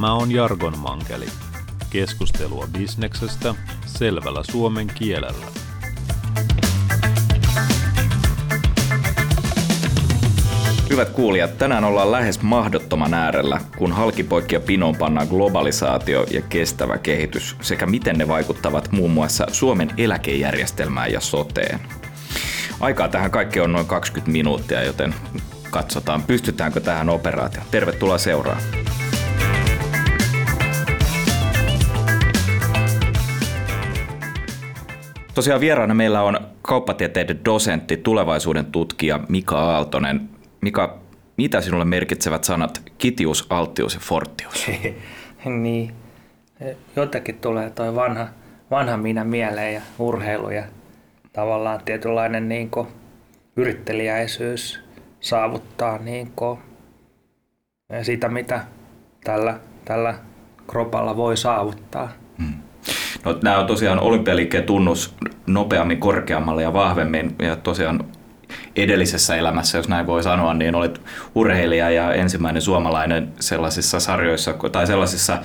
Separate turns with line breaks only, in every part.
Tämä on Jargon Mankeli. Keskustelua bisneksestä selvällä suomen kielellä.
Hyvät kuulijat, tänään ollaan lähes mahdottoman äärellä, kun halkipoikkia pinoon pannaan globalisaatio ja kestävä kehitys sekä miten ne vaikuttavat muun muassa Suomen eläkejärjestelmään ja soteen. Aikaa tähän kaikkeen on noin 20 minuuttia, joten katsotaan, pystytäänkö tähän operaatioon. Tervetuloa seuraan. Tosiaan vieraana meillä on kauppatieteiden dosentti, tulevaisuuden tutkija Mika Aaltonen. Mika, mitä sinulle merkitsevät sanat kitius, alttius ja fortius?
niin, jotenkin tulee toi vanha, vanha minä mieleen ja urheilu ja tavallaan tietynlainen niin kuin, yrittelijäisyys saavuttaa niin kuin, sitä, mitä tällä, tällä kropalla voi saavuttaa. Hmm.
No, nämä on tosiaan olympialiikkeen tunnus nopeammin, korkeammalle ja vahvemmin. Ja tosiaan edellisessä elämässä, jos näin voi sanoa, niin olet urheilija ja ensimmäinen suomalainen sellaisissa sarjoissa tai sellaisissa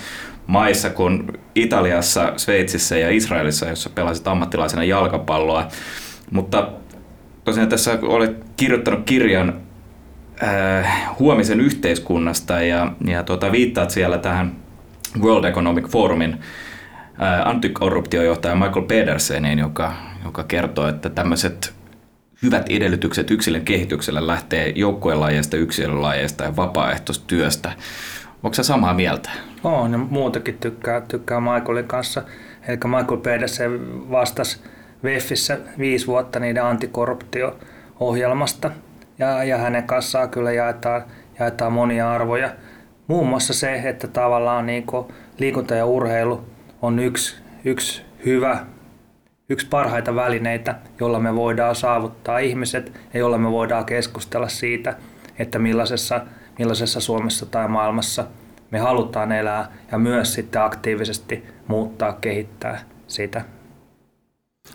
maissa kuin Italiassa, Sveitsissä ja Israelissa, jossa pelasit ammattilaisena jalkapalloa. Mutta tosiaan tässä olet kirjoittanut kirjan äh, huomisen yhteiskunnasta ja, ja tuota, viittaat siellä tähän World Economic Forumin antikorruptiojohtaja Michael Pederseniin, joka, joka kertoo, että tämmöiset hyvät edellytykset yksilön kehitykselle lähtee joukkuelajeista, yksilölajeista ja vapaaehtoistyöstä. Onko se samaa mieltä?
On, ja muutakin tykkää, tykkää Michaelin kanssa. Eli Michael Pedersen vastasi VEFissä viisi vuotta niiden antikorruptio-ohjelmasta. Ja, ja hänen kanssaan kyllä jaetaan, jaetaan monia arvoja. Muun muassa se, että tavallaan niin liikunta ja urheilu on yksi, yksi hyvä yksi parhaita välineitä, jolla me voidaan saavuttaa ihmiset ja jolla me voidaan keskustella siitä, että millaisessa, millaisessa Suomessa tai maailmassa me halutaan elää ja myös sitten aktiivisesti muuttaa, kehittää sitä.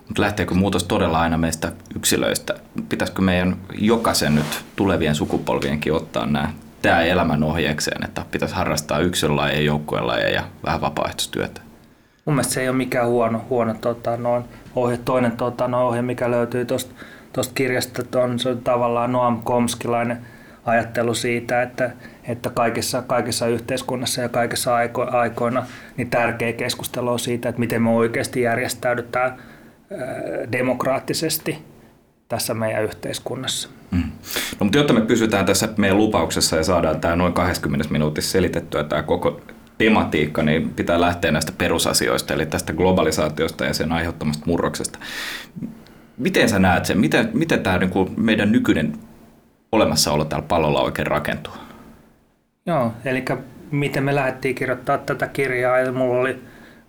Mutta lähteekö muutos todella aina meistä yksilöistä? Pitäisikö meidän jokaisen nyt tulevien sukupolvienkin ottaa nämä tämä elämän ohjeekseen, että pitäisi harrastaa yksilölajeja, joukkuelajeja ja vähän vapaaehtoistyötä?
Mun mielestä se ei ole mikään huono, huono tota, noin ohje. Toinen tota, noin ohje, mikä löytyy tuosta kirjasta, on, se tavallaan Noam Komskilainen ajattelu siitä, että, että kaikissa, kaikissa yhteiskunnassa ja kaikissa aiko, aikoina niin tärkeä keskustelu on siitä, että miten me oikeasti järjestäydytään ää, demokraattisesti tässä meidän yhteiskunnassa. Mm.
No, mutta jotta me pysytään tässä meidän lupauksessa ja saadaan tämä noin 20 minuutissa selitettyä tämä koko tematiikka, niin pitää lähteä näistä perusasioista, eli tästä globalisaatiosta ja sen aiheuttamasta murroksesta. Miten sä näet sen? Miten, miten tämä niin kuin meidän nykyinen olemassaolo täällä pallolla oikein rakentuu?
Joo, eli miten me lähdettiin kirjoittaa tätä kirjaa. Ja mulla oli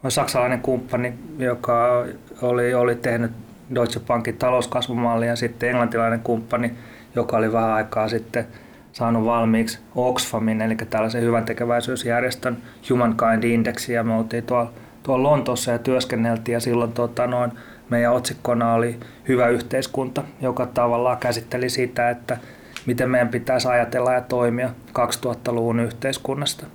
saksalainen kumppani, joka oli, oli tehnyt Deutsche Bankin talouskasvumallia, ja sitten englantilainen kumppani, joka oli vähän aikaa sitten – saanut valmiiksi Oxfamin, eli tällaisen hyvän tekeväisyysjärjestön Humankind Indexin, ja me oltiin tuolla, tuolla Lontoossa ja työskenneltiin, ja silloin tota, noin, meidän otsikkona oli Hyvä yhteiskunta, joka tavallaan käsitteli sitä, että miten meidän pitäisi ajatella ja toimia 2000-luvun yhteiskunnasta.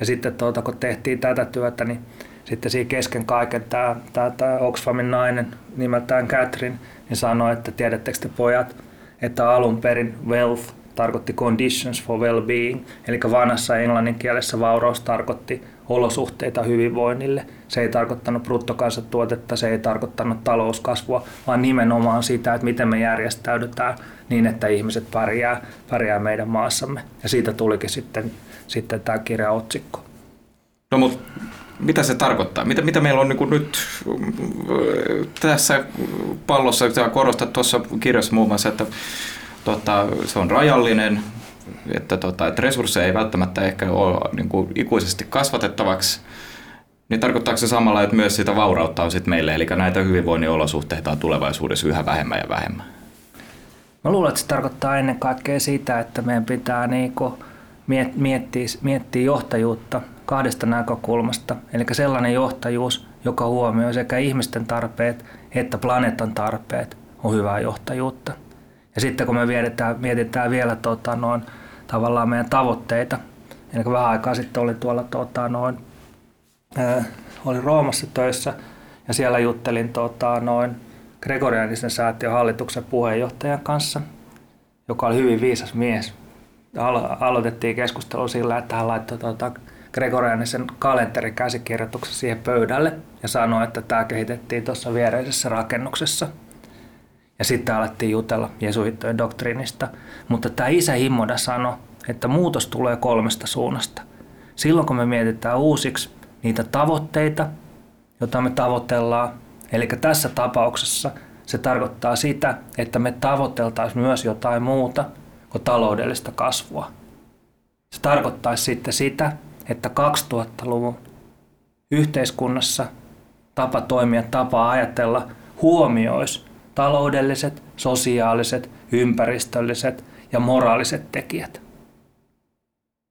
Ja sitten tuota, kun tehtiin tätä työtä, niin sitten siinä kesken kaiken tämä, tämä, tämä Oxfamin nainen nimeltään Catherine niin sanoi, että tiedättekö te pojat, että alun perin wealth tarkoitti conditions for well-being, eli vanhassa englannin kielessä vauraus tarkoitti olosuhteita hyvinvoinnille. Se ei tarkoittanut bruttokansantuotetta, se ei tarkoittanut talouskasvua, vaan nimenomaan sitä, että miten me järjestäydytään niin, että ihmiset pärjää, pärjää meidän maassamme. Ja siitä tulikin sitten, sitten tämä kirjaotsikko.
No mutta mitä se tarkoittaa? Mitä, mitä meillä on niin nyt tässä pallossa, korostat tuossa kirjassa muun muassa, että tota, se on rajallinen, että, tota, että resursseja ei välttämättä ehkä ole niin kuin ikuisesti kasvatettavaksi, niin tarkoittaako se samalla, että myös sitä vaurautta on sitten meille, eli näitä hyvinvoinnin olosuhteita on tulevaisuudessa yhä vähemmän ja vähemmän?
Mä luulen, että se tarkoittaa ennen kaikkea sitä, että meidän pitää niinku miettiä, miettiä johtajuutta kahdesta näkökulmasta. Eli sellainen johtajuus, joka huomioi sekä ihmisten tarpeet että planeetan tarpeet, on hyvää johtajuutta. Ja sitten kun me mietitään, mietitään vielä tota, noin, tavallaan meidän tavoitteita, Eli vähän aikaa sitten oli tuolla tota, noin, ää, olin Roomassa töissä ja siellä juttelin tota, noin Gregorianisen säätiön hallituksen puheenjohtajan kanssa, joka oli hyvin viisas mies. Alo- aloitettiin keskustelu sillä, että hän laittoi tota, Gregorianisen kalenterikäsikirjoituksen siihen pöydälle ja sanoi, että tämä kehitettiin tuossa viereisessä rakennuksessa. Ja sitten alettiin jutella jesuittojen doktriinista. Mutta tämä isä Himmoda sanoi, että muutos tulee kolmesta suunnasta. Silloin kun me mietitään uusiksi niitä tavoitteita, joita me tavoitellaan, eli tässä tapauksessa se tarkoittaa sitä, että me tavoiteltaisiin myös jotain muuta kuin taloudellista kasvua. Se tarkoittaisi sitten sitä, että 2000-luvun yhteiskunnassa tapa toimia, tapa ajatella huomioisi taloudelliset, sosiaaliset, ympäristölliset ja moraaliset tekijät.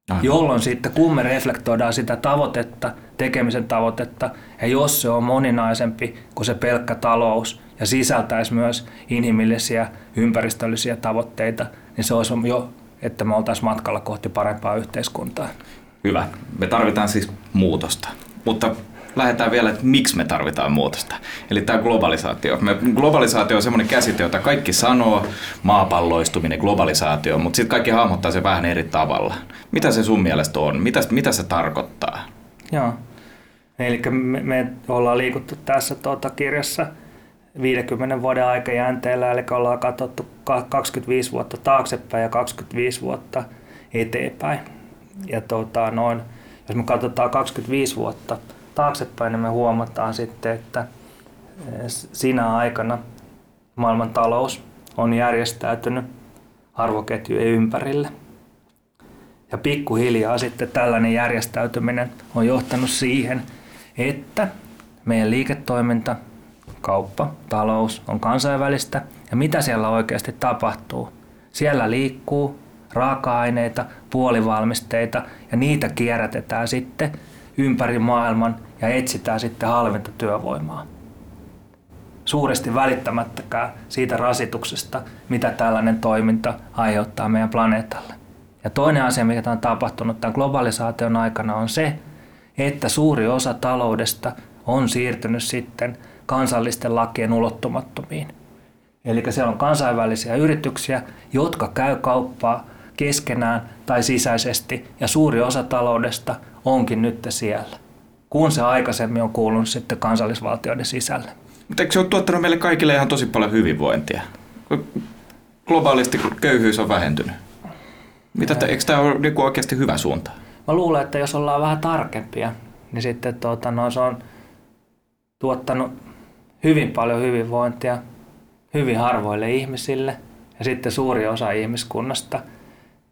Aivan. Jolloin sitten kun me reflektoidaan sitä tavoitetta, tekemisen tavoitetta, ja jos se on moninaisempi kuin se pelkkä talous ja sisältäisi myös inhimillisiä, ympäristöllisiä tavoitteita, niin se olisi jo, että me oltaisiin matkalla kohti parempaa yhteiskuntaa.
Hyvä. Me tarvitaan siis muutosta. Mutta lähdetään vielä, että miksi me tarvitaan muutosta. Eli tämä globalisaatio. Me, globalisaatio on semmoinen käsite, jota kaikki sanoo, maapalloistuminen, globalisaatio, mutta sitten kaikki hahmottaa se vähän eri tavalla. Mitä se sun mielestä on? Mitä, mitä se tarkoittaa?
Joo. Eli me, me ollaan liikuttu tässä tuota kirjassa 50 vuoden aikajänteellä, eli ollaan katsottu 25 vuotta taaksepäin ja 25 vuotta eteenpäin. Ja tuota, noin, jos me katsotaan 25 vuotta taaksepäin, niin me huomataan sitten, että eh, siinä aikana maailman talous on järjestäytynyt arvoketjujen ympärille. Ja pikkuhiljaa sitten tällainen järjestäytyminen on johtanut siihen, että meidän liiketoiminta, kauppa, talous on kansainvälistä ja mitä siellä oikeasti tapahtuu. Siellä liikkuu raaka-aineita, puolivalmisteita ja niitä kierrätetään sitten ympäri maailman ja etsitään sitten halvinta työvoimaa. Suuresti välittämättäkään siitä rasituksesta, mitä tällainen toiminta aiheuttaa meidän planeetalle. Ja toinen asia, mikä on tapahtunut tämän globalisaation aikana, on se, että suuri osa taloudesta on siirtynyt sitten kansallisten lakien ulottumattomiin. Eli siellä on kansainvälisiä yrityksiä, jotka käy kauppaa keskenään tai sisäisesti, ja suuri osa taloudesta onkin nyt siellä, kun se aikaisemmin on kuulunut sitten kansallisvaltioiden sisälle.
Mutta eikö se ole tuottanut meille kaikille ihan tosi paljon hyvinvointia? Globaalisti köyhyys on vähentynyt. Mitä te, eikö tämä ole niin oikeasti hyvä suunta?
Mä luulen, että jos ollaan vähän tarkempia, niin sitten tuota, no, se on tuottanut hyvin paljon hyvinvointia hyvin harvoille ihmisille. Ja sitten suuri osa ihmiskunnasta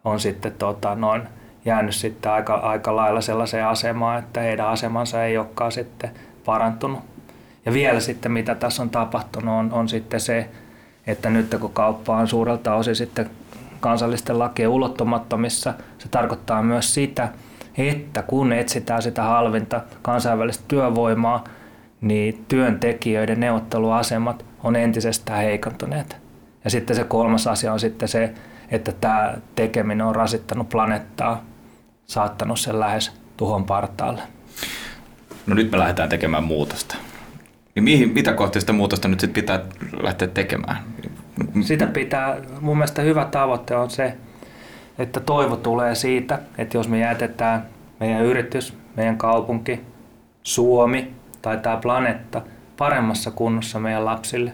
on sitten tuota, noin jäänyt sitten aika, aika lailla sellaiseen asemaan, että heidän asemansa ei olekaan sitten parantunut. Ja vielä sitten mitä tässä on tapahtunut on, on sitten se, että nyt kun kauppa on suurelta osin sitten kansallisten lakien ulottumattomissa, se tarkoittaa myös sitä, että kun etsitään sitä halvinta kansainvälistä työvoimaa, niin työntekijöiden neuvotteluasemat on entisestään heikontuneet. Ja sitten se kolmas asia on sitten se, että tämä tekeminen on rasittanut planeettaa saattanut sen lähes tuhon partaalle.
No nyt me lähdetään tekemään muutosta. Niin mihin, mitä kohti sitä muutosta nyt sit pitää lähteä tekemään?
Sitä pitää, mun mielestä hyvä tavoite on se, että toivo tulee siitä, että jos me jätetään meidän yritys, meidän kaupunki, Suomi tai tämä planeetta paremmassa kunnossa meidän lapsille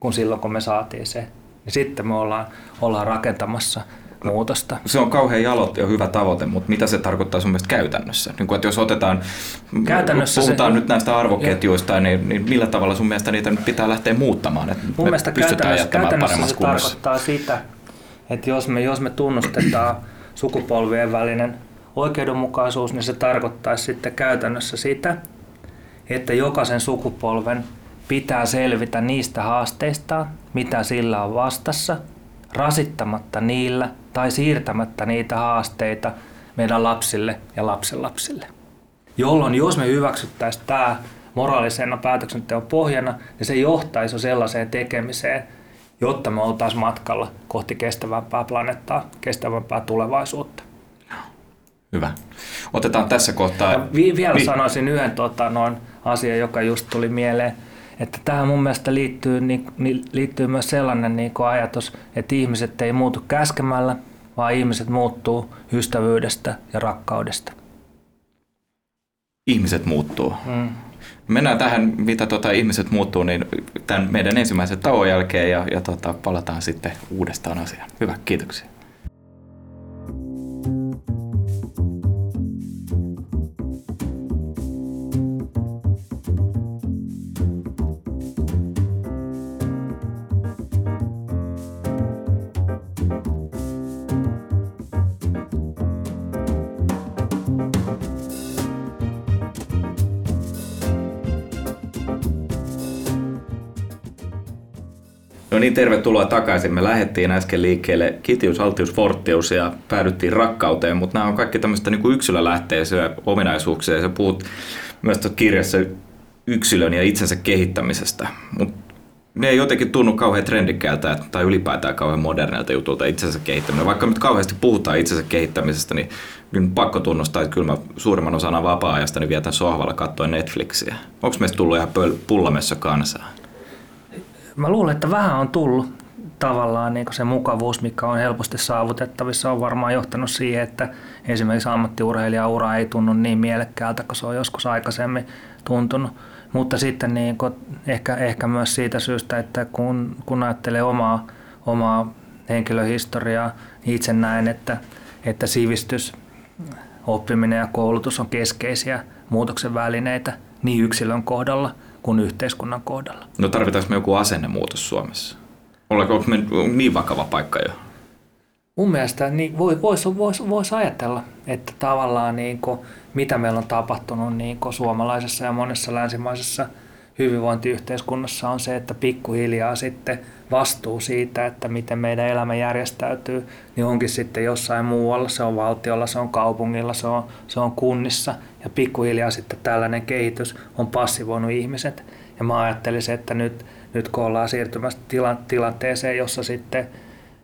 kuin silloin, kun me saatiin se, niin sitten me ollaan, ollaan rakentamassa muutosta.
Se on kauhean jalot ja hyvä tavoite, mutta mitä se tarkoittaa sun mielestä käytännössä? Niin kuin, että jos otetaan, käytännössä puhutaan se, nyt näistä arvoketjuista, niin, niin millä tavalla sun mielestä niitä nyt pitää lähteä muuttamaan, että
mun pystytään jättämään paremmassa se kunnossa? tarkoittaa sitä, että jos me, jos me tunnustetaan sukupolvien välinen oikeudenmukaisuus, niin se tarkoittaisi sitten käytännössä sitä, että jokaisen sukupolven pitää selvitä niistä haasteista, mitä sillä on vastassa, rasittamatta niillä tai siirtämättä niitä haasteita meidän lapsille ja lapsenlapsille. Jolloin jos me hyväksyttäisiin tämä moraalisena päätöksenteon pohjana, niin se johtaisi sellaiseen tekemiseen, jotta me oltaisiin matkalla kohti kestävämpää planeettaa, kestävämpää tulevaisuutta.
Hyvä. Otetaan tässä kohtaa... Ja
vi- vielä niin. sanoisin yhden tota, noin asian, joka just tuli mieleen. Että tähän mun mielestä liittyy, niin, liittyy myös sellainen niin kuin ajatus, että ihmiset ei muutu käskemällä, vaan ihmiset muuttuu ystävyydestä ja rakkaudesta.
Ihmiset muuttuu. Mm. Mennään tähän, mitä tota, ihmiset muuttuu, niin tämän meidän ensimmäisen tauon jälkeen ja, ja tota, palataan sitten uudestaan asiaan. Hyvä, kiitoksia. No niin, tervetuloa takaisin. Me lähdettiin äsken liikkeelle Kitius, Altius, Fortius ja päädyttiin rakkauteen, mutta nämä on kaikki tämmöistä niin yksilölähteisiä ominaisuuksia. Sä puhut myös kirjassa yksilön ja itsensä kehittämisestä, mutta ne ei jotenkin tunnu kauhean trendikkäältä tai ylipäätään kauhean modernilta jutulta itsensä kehittäminen. Vaikka nyt kauheasti puhutaan itsensä kehittämisestä, niin kyllä pakko tunnustaa, että kyllä mä suurimman osana vapaa-ajasta niin vietän sohvalla katsoen Netflixiä. Onko meistä tullut ihan pullamessa kansaa?
Mä luulen, että vähän on tullut tavallaan niin se mukavuus, mikä on helposti saavutettavissa, on varmaan johtanut siihen, että esimerkiksi ammattiurheilijaura ei tunnu niin mielekkäältä kuin se on joskus aikaisemmin tuntunut. Mutta sitten niin kuin ehkä, ehkä myös siitä syystä, että kun, kun ajattelee omaa, omaa henkilöhistoriaa, niin itse näen, että, että sivistys, oppiminen ja koulutus on keskeisiä muutoksen välineitä niin yksilön kohdalla – kuin yhteiskunnan kohdalla.
No tarvitaanko me joku asennemuutos Suomessa? Ollaanko me niin vakava paikka jo?
Mun mielestä niin voisi vois, vois, vois ajatella, että tavallaan niin kuin, mitä meillä on tapahtunut niin kuin suomalaisessa ja monessa länsimaisessa hyvinvointiyhteiskunnassa on se, että pikkuhiljaa sitten vastuu siitä, että miten meidän elämä järjestäytyy, niin onkin sitten jossain muualla. Se on valtiolla, se on kaupungilla, se on, se on kunnissa ja pikkuhiljaa sitten tällainen kehitys on passivoinut ihmiset. Ja mä ajattelisin, että nyt, nyt kun ollaan siirtymässä tila, tilanteeseen, jossa sitten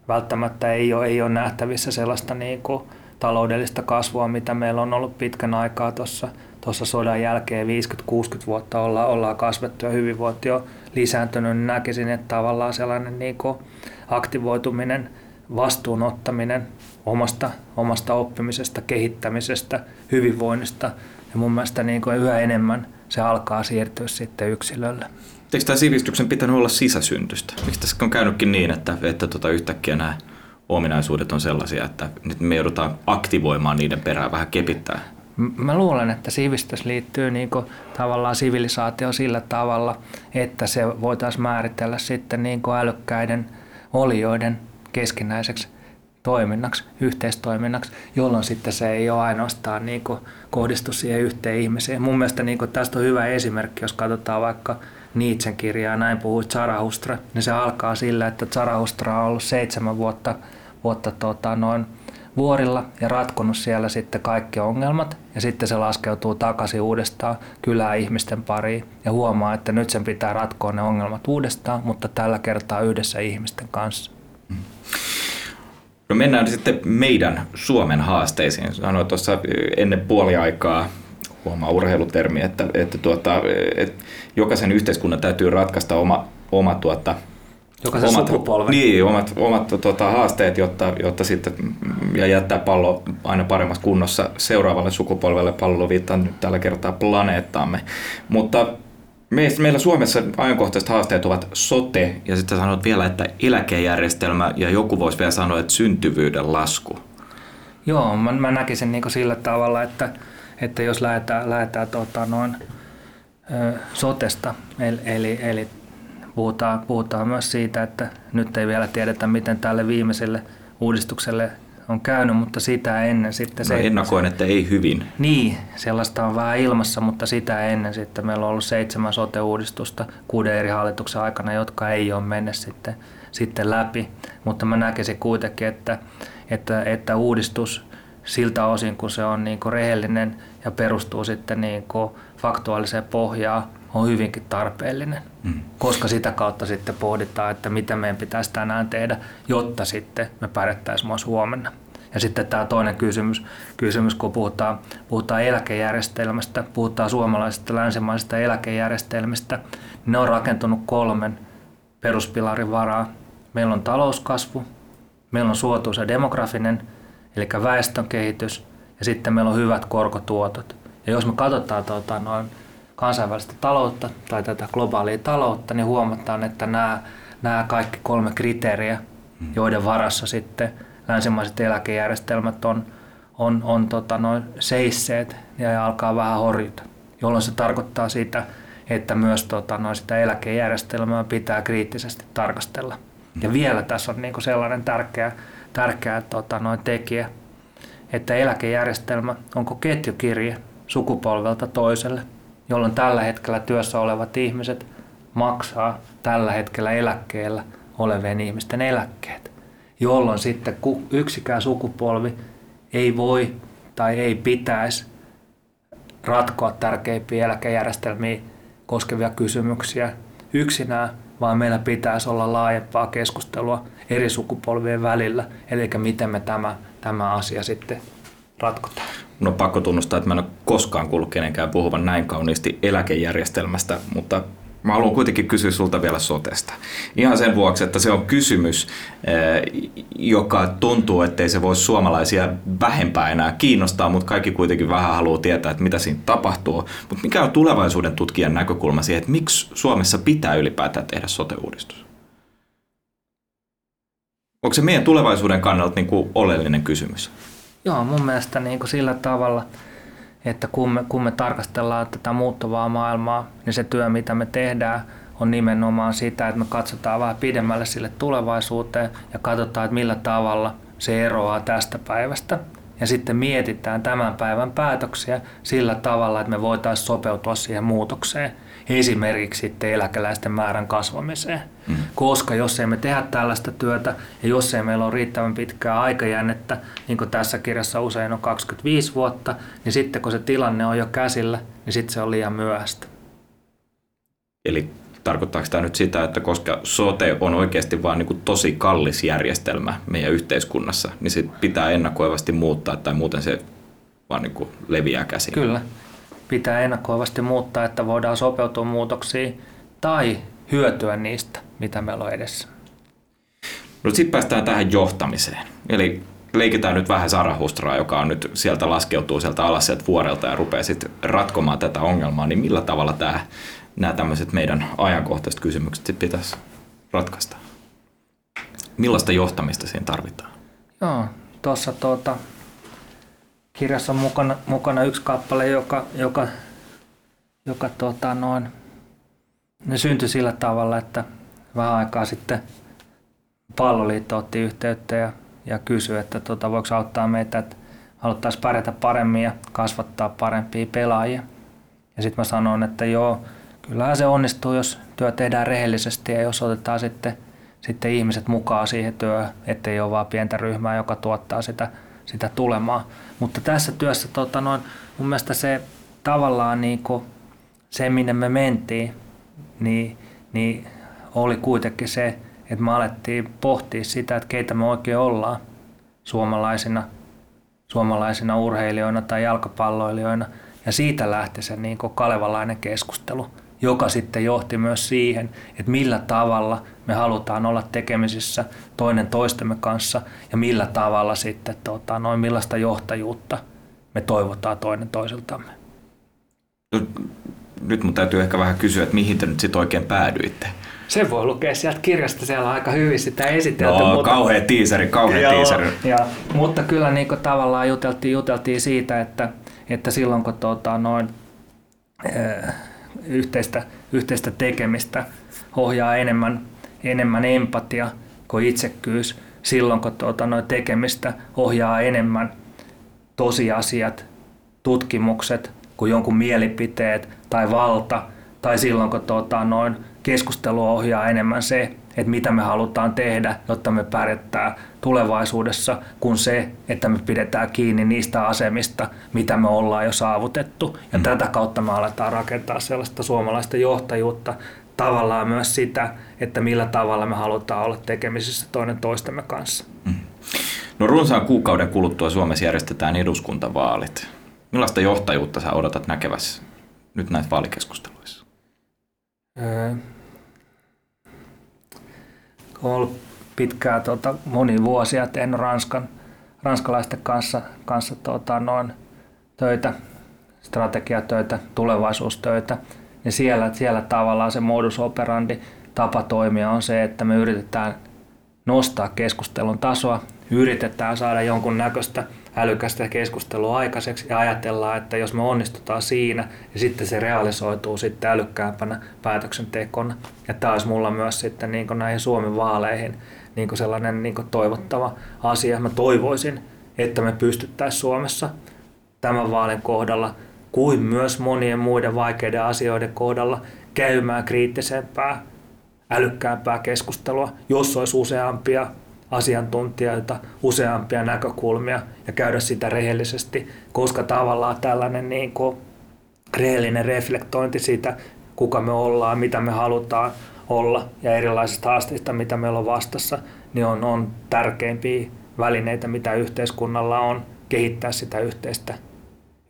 välttämättä ei ole, ei ole nähtävissä sellaista niin kuin taloudellista kasvua, mitä meillä on ollut pitkän aikaa tuossa tuossa sodan jälkeen 50-60 vuotta ollaan, ollaan kasvettu ja hyvinvointi on lisääntynyt, niin näkisin, että tavallaan sellainen niin aktivoituminen, vastuunottaminen omasta, omasta oppimisesta, kehittämisestä, hyvinvoinnista ja mun mielestä niin kuin yhä enemmän se alkaa siirtyä sitten yksilölle.
Eikö tämä sivistyksen pitänyt olla sisäsyntystä? Miksi tässä on käynytkin niin, että, että tota yhtäkkiä nämä ominaisuudet on sellaisia, että nyt me joudutaan aktivoimaan niiden perään vähän kepittää?
Mä luulen, että sivistys liittyy niin kuin tavallaan sivilisaatio sillä tavalla, että se voitaisiin määritellä sitten niin kuin älykkäiden olioiden keskinäiseksi toiminnaksi, yhteistoiminnaksi, jolloin sitten se ei ole ainoastaan niin kuin kohdistu siihen yhteen ihmiseen. Mun mielestä niin kuin tästä on hyvä esimerkki, jos katsotaan vaikka Nietzschen kirjaa, näin puhuu Zarahustra, niin se alkaa sillä, että Zarahustra on ollut seitsemän vuotta, vuotta tota, noin vuorilla ja ratkonut siellä sitten kaikki ongelmat ja sitten se laskeutuu takaisin uudestaan kylää ihmisten pariin ja huomaa, että nyt sen pitää ratkoa ne ongelmat uudestaan, mutta tällä kertaa yhdessä ihmisten kanssa.
No mennään sitten meidän Suomen haasteisiin. Sanoin tuossa ennen puoliaikaa, huomaa urheilutermi, että, että, tuota, että jokaisen yhteiskunnan täytyy ratkaista oma, oma tuota,
Jokaisen omat, sukupolven.
Niin, omat, omat tota, haasteet, jotta, jotta sitten, ja jättää pallo aina paremmassa kunnossa seuraavalle sukupolvelle. Pallo viittaa nyt tällä kertaa planeettaamme. Mutta meillä Suomessa ajankohtaiset haasteet ovat sote, ja sitten sanot vielä, että eläkejärjestelmä, ja joku voisi vielä sanoa, että syntyvyyden lasku.
Joo, mä, mä näkisin niin sillä tavalla, että, että jos lähdetään, lähdetään tota, noin, ö, sotesta, eli, eli, eli puhutaan, puhutaan myös siitä, että nyt ei vielä tiedetä, miten tälle viimeiselle uudistukselle on käynyt, mutta sitä ennen sitten...
Se, no ennakoin, että ei hyvin.
Niin, sellaista on vähän ilmassa, mutta sitä ennen sitten meillä on ollut seitsemän sote-uudistusta kuuden eri hallituksen aikana, jotka ei ole mennyt sitten, sitten läpi. Mutta mä näkisin kuitenkin, että, että, että uudistus siltä osin, kun se on niin kuin rehellinen ja perustuu sitten niin kuin faktuaaliseen pohjaan, on hyvinkin tarpeellinen, mm. koska sitä kautta sitten pohditaan, että mitä meidän pitäisi tänään tehdä, jotta sitten me pärjättäisiin myös huomenna. Ja sitten tämä toinen kysymys, kysymys kun puhutaan, puhutaan eläkejärjestelmästä, puhutaan suomalaisista länsimaisista eläkejärjestelmistä, niin ne on rakentunut kolmen peruspilarin varaa. Meillä on talouskasvu, meillä on suotuisa demografinen, eli väestön kehitys, ja sitten meillä on hyvät korkotuotot. Ja jos me katsotaan tuota, noin kansainvälistä taloutta tai tätä globaalia taloutta, niin huomataan, että nämä, nämä kaikki kolme kriteeriä, joiden varassa sitten länsimaiset eläkejärjestelmät on, on, on tota, noin seisseet ja alkaa vähän horjuta, jolloin se tarkoittaa sitä, että myös tota, noin sitä eläkejärjestelmää pitää kriittisesti tarkastella. Ja vielä tässä on niin sellainen tärkeä, tärkeä tota, noin tekijä, että eläkejärjestelmä onko ketjukirje sukupolvelta toiselle, jolloin tällä hetkellä työssä olevat ihmiset maksaa tällä hetkellä eläkkeellä olevien ihmisten eläkkeet, jolloin sitten yksikään sukupolvi ei voi tai ei pitäisi ratkoa tärkeimpiä eläkejärjestelmiä koskevia kysymyksiä yksinään, vaan meillä pitäisi olla laajempaa keskustelua eri sukupolvien välillä, eli miten me tämä, tämä asia sitten ratkotaan.
No pakko tunnustaa, että mä en ole koskaan kuullut kenenkään puhuvan näin kauniisti eläkejärjestelmästä, mutta Mä haluan kuitenkin kysyä sulta vielä sotesta. Ihan sen vuoksi, että se on kysymys, eh, joka tuntuu, ettei se voisi suomalaisia vähempää enää kiinnostaa, mutta kaikki kuitenkin vähän haluaa tietää, että mitä siinä tapahtuu. Mutta mikä on tulevaisuuden tutkijan näkökulma siihen, että miksi Suomessa pitää ylipäätään tehdä sote-uudistus? Onko se meidän tulevaisuuden kannalta niin kuin oleellinen kysymys?
Joo, mun mielestä niin kuin sillä tavalla – että kun me, kun me tarkastellaan tätä muuttuvaa maailmaa, niin se työ, mitä me tehdään, on nimenomaan sitä, että me katsotaan vähän pidemmälle sille tulevaisuuteen ja katsotaan, että millä tavalla se eroaa tästä päivästä. Ja sitten mietitään tämän päivän päätöksiä sillä tavalla, että me voitaisiin sopeutua siihen muutokseen esimerkiksi sitten eläkeläisten määrän kasvamiseen. Mm. Koska jos ei me tehdä tällaista työtä ja jos ei meillä ole riittävän pitkää aikajännettä, niin kuin tässä kirjassa usein on 25 vuotta, niin sitten kun se tilanne on jo käsillä, niin sitten se on liian myöhäistä.
Eli tarkoittaako tämä nyt sitä, että koska sote on oikeasti vain niin tosi kallis järjestelmä meidän yhteiskunnassa, niin se pitää ennakoivasti muuttaa tai muuten se vaan niin leviää käsiin?
Kyllä pitää ennakoivasti muuttaa, että voidaan sopeutua muutoksiin tai hyötyä niistä, mitä meillä on edessä.
No sitten päästään tähän johtamiseen. Eli leikitään nyt vähän Sarahustraa, joka on nyt sieltä laskeutuu sieltä alas sieltä vuorelta ja rupeaa sitten ratkomaan tätä ongelmaa, niin millä tavalla tämä, nämä tämmöiset meidän ajankohtaiset kysymykset sitten pitäisi ratkaista? Millaista johtamista siinä tarvitaan?
Joo, tuossa tuota, kirjassa on mukana, mukana yksi kappale, joka, joka, joka tota, noin, ne syntyi sillä tavalla, että vähän aikaa sitten palloliitto otti yhteyttä ja, ja kysyi, että tota, voiko auttaa meitä, että haluttaisiin pärjätä paremmin ja kasvattaa parempia pelaajia. Ja sitten mä sanoin, että joo, kyllähän se onnistuu, jos työ tehdään rehellisesti ja jos otetaan sitten, sitten ihmiset mukaan siihen työhön, ettei ole vain pientä ryhmää, joka tuottaa sitä, sitä tulemaa. Mutta tässä työssä tota noin, mun mielestä se tavallaan niin kuin, se, minne me mentiin, niin, niin oli kuitenkin se, että me alettiin pohtia sitä, että keitä me oikein ollaan suomalaisina, suomalaisina urheilijoina tai jalkapalloilijoina. Ja siitä lähti se niin kuin kalevalainen keskustelu, joka sitten johti myös siihen, että millä tavalla me halutaan olla tekemisissä toinen toistemme kanssa ja millä tavalla sitten, tota, noin millaista johtajuutta me toivotaan toinen toisiltamme.
No, nyt mun täytyy ehkä vähän kysyä, että mihin te nyt sitten oikein päädyitte?
Se voi lukea sieltä kirjasta, siellä on aika hyvin sitä esitelty.
No, mutta, kauhea tiiseri, kauhea joo, tiiseri.
Ja, mutta kyllä niin tavallaan juteltiin, juteltiin siitä, että, että silloin kun tuota, noin, äh, yhteistä, yhteistä tekemistä ohjaa enemmän enemmän empatia kuin itsekkyys. Silloin, kun tuota, noin tekemistä ohjaa enemmän tosiasiat, tutkimukset kuin jonkun mielipiteet tai valta, tai silloin, kun tuota, noin keskustelu ohjaa enemmän se, että mitä me halutaan tehdä, jotta me pärjättää tulevaisuudessa, kuin se, että me pidetään kiinni niistä asemista, mitä me ollaan jo saavutettu. Ja mm. tätä kautta me aletaan rakentaa sellaista suomalaista johtajuutta, tavallaan myös sitä, että millä tavalla me halutaan olla tekemisissä toinen toistemme kanssa. Mm.
No runsaan kuukauden kuluttua Suomessa järjestetään eduskuntavaalit. Millaista johtajuutta sä odotat näkevässä nyt näissä vaalikeskusteluissa?
Öö, olen ollut pitkään tota, moni vuosia tehnyt Ranskan, ranskalaisten kanssa, kanssa tota, noin töitä, strategiatöitä, tulevaisuustöitä. Ja siellä, siellä tavallaan se modus operandi tapa toimia on se, että me yritetään nostaa keskustelun tasoa, yritetään saada jonkun näköistä älykästä keskustelua aikaiseksi ja ajatellaan, että jos me onnistutaan siinä, niin sitten se realisoituu sitten älykkäämpänä päätöksentekona. Ja tämä olisi mulla myös sitten niin näihin Suomen vaaleihin niin sellainen niin toivottava asia. Mä toivoisin, että me pystyttäisiin Suomessa tämän vaalin kohdalla kuin myös monien muiden vaikeiden asioiden kohdalla käymään kriittisempää, älykkäämpää keskustelua, jos olisi useampia asiantuntijoita, useampia näkökulmia ja käydä sitä rehellisesti, koska tavallaan tällainen niin kuin rehellinen reflektointi siitä, kuka me ollaan, mitä me halutaan olla ja erilaisista haasteista, mitä meillä on vastassa, niin on, on tärkeimpiä välineitä, mitä yhteiskunnalla on kehittää sitä yhteistä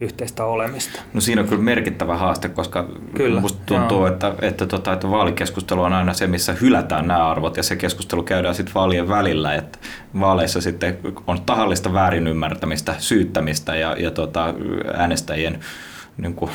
yhteistä olemista.
No siinä on kyllä merkittävä haaste, koska kyllä, musta tuntuu, joo. että, että, tota, että vaalikeskustelu on aina se, missä hylätään nämä arvot ja se keskustelu käydään sitten vaalien välillä, että vaaleissa sitten on tahallista väärinymmärtämistä, syyttämistä ja, ja tota, äänestäjien niin kuin,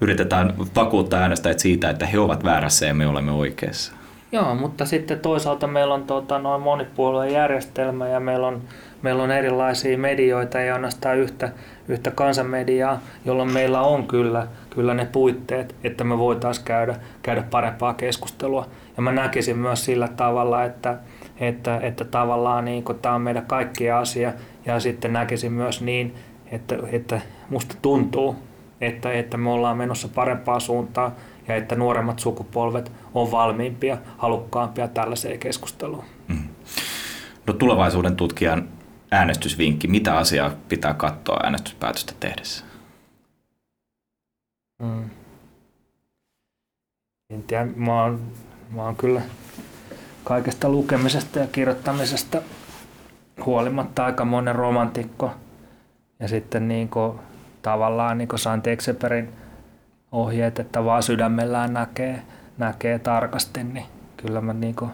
yritetään vakuuttaa äänestäjät siitä, että he ovat väärässä ja me olemme oikeassa.
Joo, mutta sitten toisaalta meillä on tuota, noin monipuolueen järjestelmä ja meillä on, meillä on erilaisia medioita, ei ainoastaan yhtä, yhtä kansanmediaa, jolloin meillä on kyllä, kyllä ne puitteet, että me voitaisiin käydä, käydä parempaa keskustelua. Ja mä näkisin myös sillä tavalla, että, että, että tavallaan niin tämä on meidän kaikkia asia ja sitten näkisin myös niin, että, että musta tuntuu, että, että me ollaan menossa parempaa suuntaan ja että nuoremmat sukupolvet on valmiimpia, halukkaampia tällaiseen keskusteluun. Mm.
No tulevaisuuden tutkijan äänestysvinkki, mitä asiaa pitää katsoa äänestyspäätöstä tehdessä? Mm.
En tiedä, mä oon, mä oon kyllä kaikesta lukemisesta ja kirjoittamisesta huolimatta aika monen romantikko. Ja sitten niin kuin, tavallaan niin kuin Saint-Exupérin ohjeet, että vaan sydämellään näkee, näkee tarkasti, niin kyllä mä, niin kuin,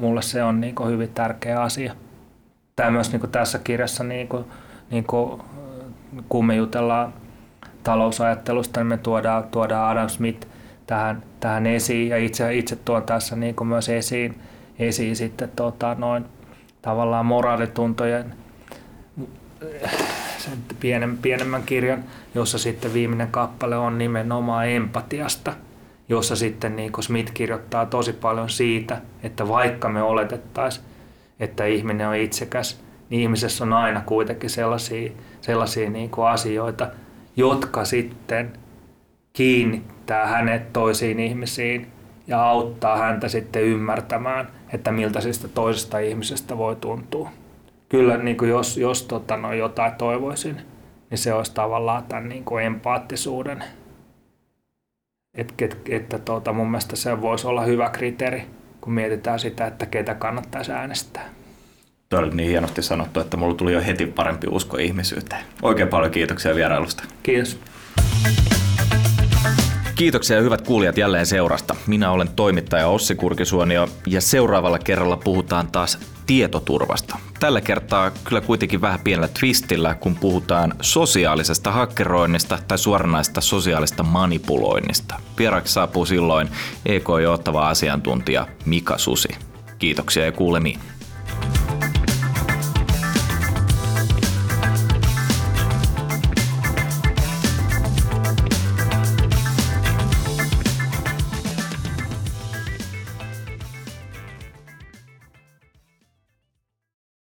mulle se on niin kuin hyvin tärkeä asia. Tämä myös niin kuin tässä kirjassa, niin kuin, niin kuin, kun me jutellaan talousajattelusta, niin me tuodaan, tuodaan Adam Smith tähän, tähän esiin. Ja itse, itse tuon tässä niin kuin myös esiin, esiin sitten tota, noin tavallaan moraalituntojen sen pienen, pienemmän kirjan, jossa sitten viimeinen kappale on nimenomaan empatiasta, jossa sitten niin Smith kirjoittaa tosi paljon siitä, että vaikka me oletettaisiin, että ihminen on itsekäs, niin ihmisessä on aina kuitenkin sellaisia, sellaisia niin kuin asioita, jotka sitten kiinnittää hänet toisiin ihmisiin ja auttaa häntä sitten ymmärtämään, että miltä siitä toisesta ihmisestä voi tuntua kyllä niin kuin jos, jos tota, no, jotain toivoisin, niin se olisi tavallaan tämän niin kuin empaattisuuden. Et, et, että tota, mun mielestä se voisi olla hyvä kriteeri, kun mietitään sitä, että ketä kannattaisi äänestää.
Tuo oli niin hienosti sanottu, että mulla tuli jo heti parempi usko ihmisyyteen. Oikein paljon kiitoksia vierailusta.
Kiitos.
Kiitoksia hyvät kuulijat jälleen seurasta. Minä olen toimittaja Ossi Kurkisuonio ja seuraavalla kerralla puhutaan taas tietoturvasta. Tällä kertaa kyllä kuitenkin vähän pienellä twistillä, kun puhutaan sosiaalisesta hakkeroinnista tai suoranaista sosiaalista manipuloinnista. Vieraaksi saapuu silloin EK-johtava asiantuntija Mika Susi. Kiitoksia ja kuulemiin.